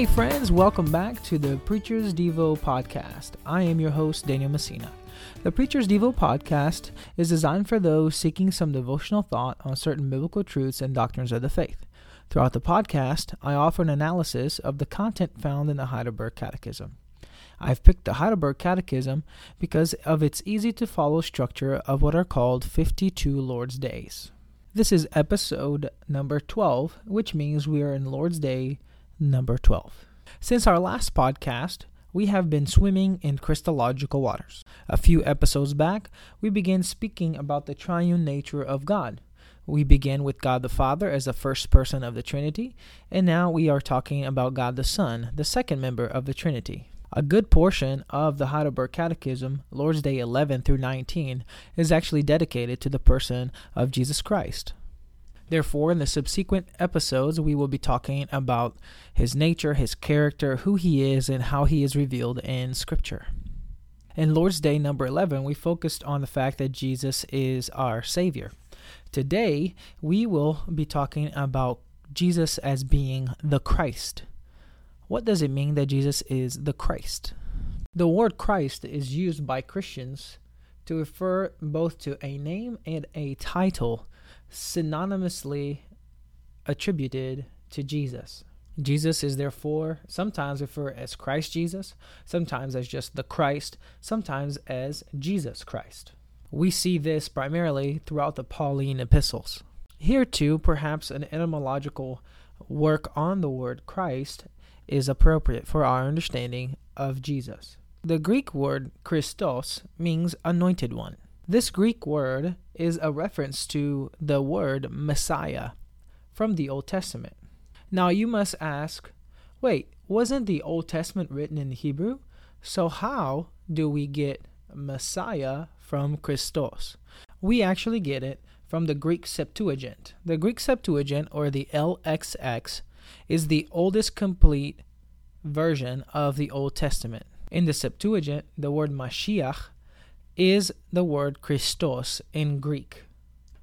Hey, friends, welcome back to the Preacher's Devo podcast. I am your host, Daniel Messina. The Preacher's Devo podcast is designed for those seeking some devotional thought on certain biblical truths and doctrines of the faith. Throughout the podcast, I offer an analysis of the content found in the Heidelberg Catechism. I've picked the Heidelberg Catechism because of its easy to follow structure of what are called 52 Lord's Days. This is episode number 12, which means we are in Lord's Day number 12. Since our last podcast, we have been swimming in Christological waters. A few episodes back, we began speaking about the triune nature of God. We began with God the Father as the first person of the Trinity, and now we are talking about God the Son, the second member of the Trinity. A good portion of the Heidelberg Catechism, Lord's Day 11 through 19, is actually dedicated to the person of Jesus Christ. Therefore, in the subsequent episodes, we will be talking about his nature, his character, who he is, and how he is revealed in Scripture. In Lord's Day number 11, we focused on the fact that Jesus is our Savior. Today, we will be talking about Jesus as being the Christ. What does it mean that Jesus is the Christ? The word Christ is used by Christians to refer both to a name and a title synonymously attributed to Jesus. Jesus is therefore sometimes referred as Christ Jesus, sometimes as just the Christ, sometimes as Jesus Christ. We see this primarily throughout the Pauline epistles. Here, too, perhaps an etymological work on the word Christ is appropriate for our understanding of Jesus. The Greek word Christos means anointed one. This Greek word is a reference to the word Messiah from the Old Testament. Now you must ask, wait, wasn't the Old Testament written in Hebrew? So how do we get Messiah from Christos? We actually get it from the Greek Septuagint. The Greek Septuagint, or the LXX, is the oldest complete version of the Old Testament. In the Septuagint, the word Mashiach is the word Christos in Greek,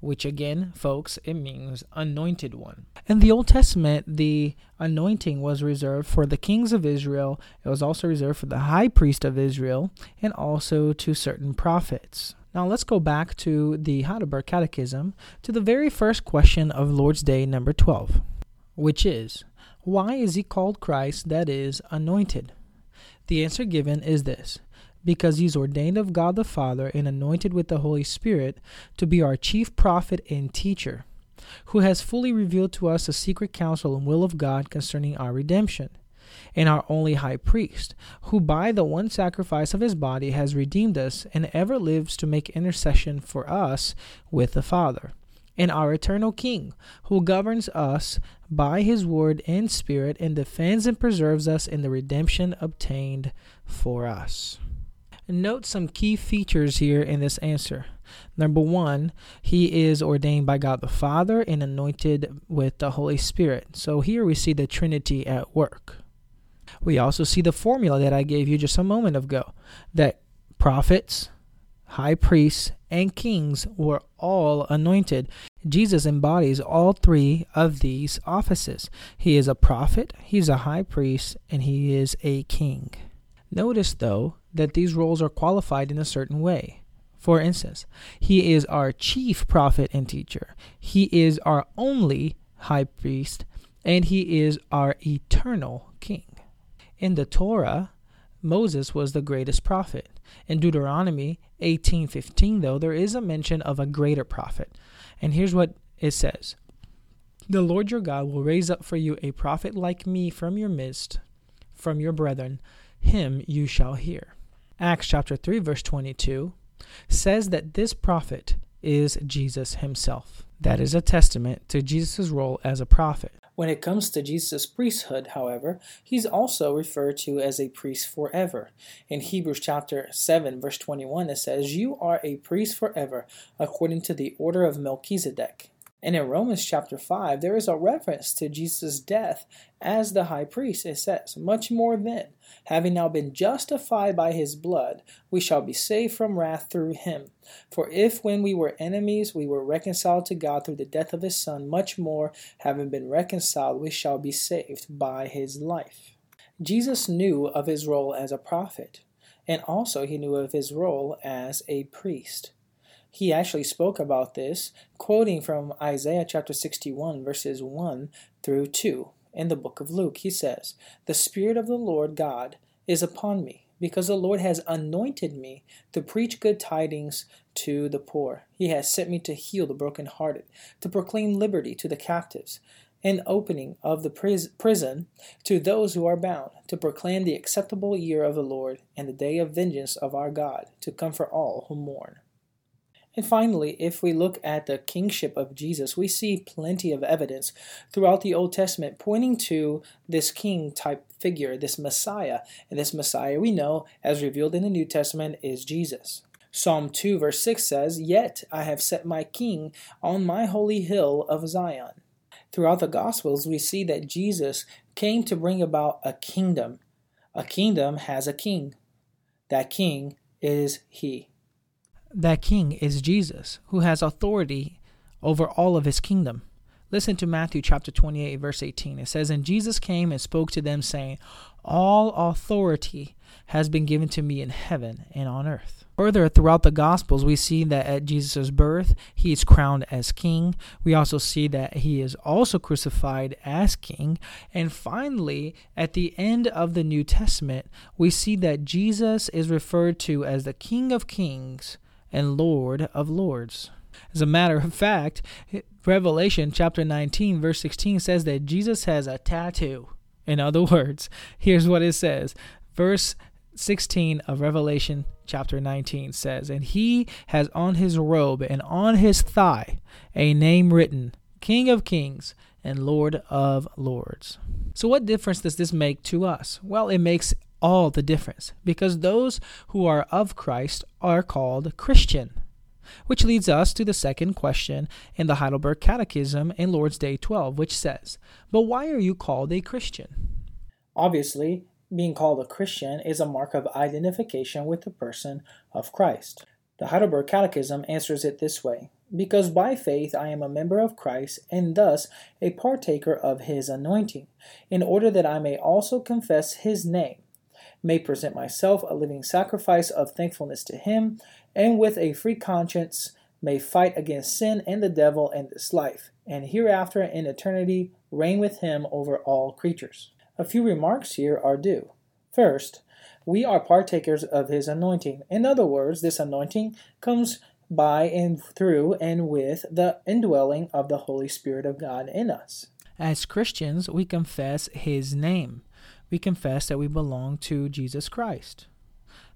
which again, folks, it means anointed one. In the Old Testament, the anointing was reserved for the kings of Israel, it was also reserved for the high priest of Israel, and also to certain prophets. Now let's go back to the Heidelberg Catechism to the very first question of Lord's Day number 12, which is why is he called Christ, that is, anointed? The answer given is this because he's ordained of God the Father and anointed with the Holy Spirit to be our chief prophet and teacher, who has fully revealed to us the secret counsel and will of God concerning our redemption, and our only high priest, who by the one sacrifice of his body has redeemed us and ever lives to make intercession for us with the Father and our eternal King, who governs us by his word and spirit and defends and preserves us in the redemption obtained for us. Note some key features here in this answer. Number one, he is ordained by God the Father and anointed with the Holy Spirit. So here we see the Trinity at work. We also see the formula that I gave you just a moment ago that prophets, high priests, and kings were all anointed. Jesus embodies all three of these offices. He is a prophet, he's a high priest, and he is a king. Notice, though, that these roles are qualified in a certain way. For instance, he is our chief prophet and teacher, he is our only high priest, and he is our eternal king. In the Torah, Moses was the greatest prophet. In Deuteronomy 18:15 though there is a mention of a greater prophet. And here's what it says. The Lord your God will raise up for you a prophet like me from your midst, from your brethren, him you shall hear. Acts chapter 3 verse 22 says that this prophet is Jesus himself. That is a testament to Jesus' role as a prophet. When it comes to Jesus' priesthood, however, he's also referred to as a priest forever. In Hebrews chapter 7, verse 21, it says, You are a priest forever, according to the order of Melchizedek. And in Romans chapter 5, there is a reference to Jesus' death as the high priest. It says, Much more then, having now been justified by his blood, we shall be saved from wrath through him. For if when we were enemies we were reconciled to God through the death of his Son, much more, having been reconciled, we shall be saved by his life. Jesus knew of his role as a prophet, and also he knew of his role as a priest. He actually spoke about this, quoting from Isaiah chapter 61, verses 1 through 2. In the book of Luke, he says, The Spirit of the Lord God is upon me, because the Lord has anointed me to preach good tidings to the poor. He has sent me to heal the brokenhearted, to proclaim liberty to the captives, and opening of the prison to those who are bound, to proclaim the acceptable year of the Lord and the day of vengeance of our God, to comfort all who mourn. And finally, if we look at the kingship of Jesus, we see plenty of evidence throughout the Old Testament pointing to this king type figure, this Messiah. And this Messiah we know, as revealed in the New Testament, is Jesus. Psalm 2, verse 6 says, Yet I have set my king on my holy hill of Zion. Throughout the Gospels, we see that Jesus came to bring about a kingdom. A kingdom has a king. That king is He that king is Jesus, who has authority over all of his kingdom. Listen to Matthew chapter 28, verse 18. It says, And Jesus came and spoke to them, saying, All authority has been given to me in heaven and on earth. Further, throughout the Gospels, we see that at Jesus' birth, he is crowned as king. We also see that he is also crucified as king. And finally, at the end of the New Testament, we see that Jesus is referred to as the King of Kings and Lord of Lords. As a matter of fact, Revelation chapter 19, verse 16 says that Jesus has a tattoo. In other words, here's what it says. Verse 16 of Revelation chapter 19 says, And he has on his robe and on his thigh a name written, King of Kings and Lord of Lords. So, what difference does this make to us? Well, it makes all the difference because those who are of Christ are called Christian. Which leads us to the second question in the Heidelberg Catechism in Lord's Day 12, which says, But why are you called a Christian? Obviously, being called a Christian is a mark of identification with the person of Christ. The Heidelberg Catechism answers it this way Because by faith I am a member of Christ, and thus a partaker of his anointing, in order that I may also confess his name may present myself a living sacrifice of thankfulness to Him, and with a free conscience may fight against sin and the devil in this life, and hereafter in eternity reign with Him over all creatures. A few remarks here are due. First, we are partakers of His anointing. In other words, this anointing comes by and through and with the indwelling of the Holy Spirit of God in us. As Christians, we confess His name we confess that we belong to Jesus Christ.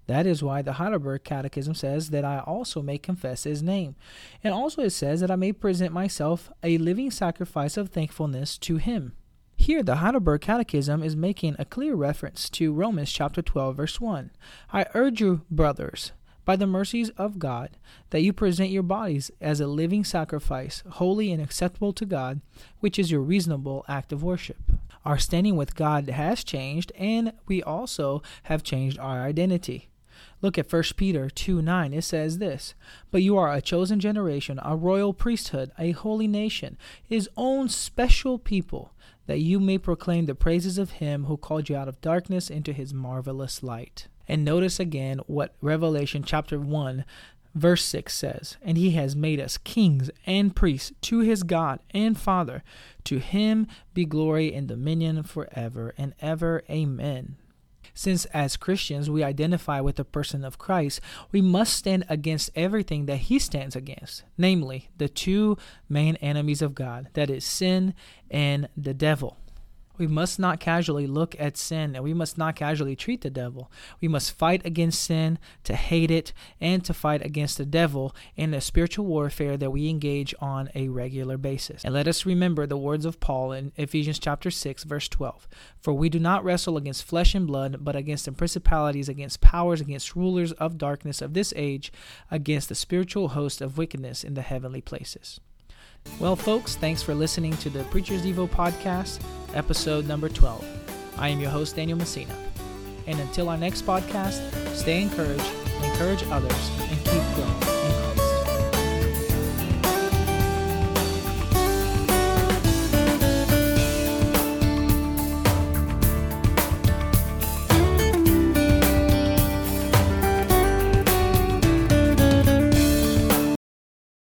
That is why the Heidelberg Catechism says that I also may confess his name. And also it says that I may present myself a living sacrifice of thankfulness to him. Here, the Heidelberg Catechism is making a clear reference to Romans chapter 12, verse 1. I urge you, brothers, by the mercies of God, that you present your bodies as a living sacrifice, holy and acceptable to God, which is your reasonable act of worship. Our standing with God has changed, and we also have changed our identity. Look at 1 Peter 2 9. It says this But you are a chosen generation, a royal priesthood, a holy nation, his own special people, that you may proclaim the praises of him who called you out of darkness into his marvelous light. And notice again what Revelation chapter 1 Verse 6 says, And he has made us kings and priests to his God and Father. To him be glory and dominion forever and ever. Amen. Since as Christians we identify with the person of Christ, we must stand against everything that he stands against, namely the two main enemies of God that is, sin and the devil. We must not casually look at sin and we must not casually treat the devil. We must fight against sin, to hate it, and to fight against the devil in the spiritual warfare that we engage on a regular basis. And let us remember the words of Paul in Ephesians chapter 6 verse 12. For we do not wrestle against flesh and blood, but against the principalities, against powers, against rulers of darkness of this age, against the spiritual host of wickedness in the heavenly places. Well, folks, thanks for listening to the Preacher's Devo podcast, episode number 12. I am your host, Daniel Messina. And until our next podcast, stay encouraged, encourage others, and keep growing.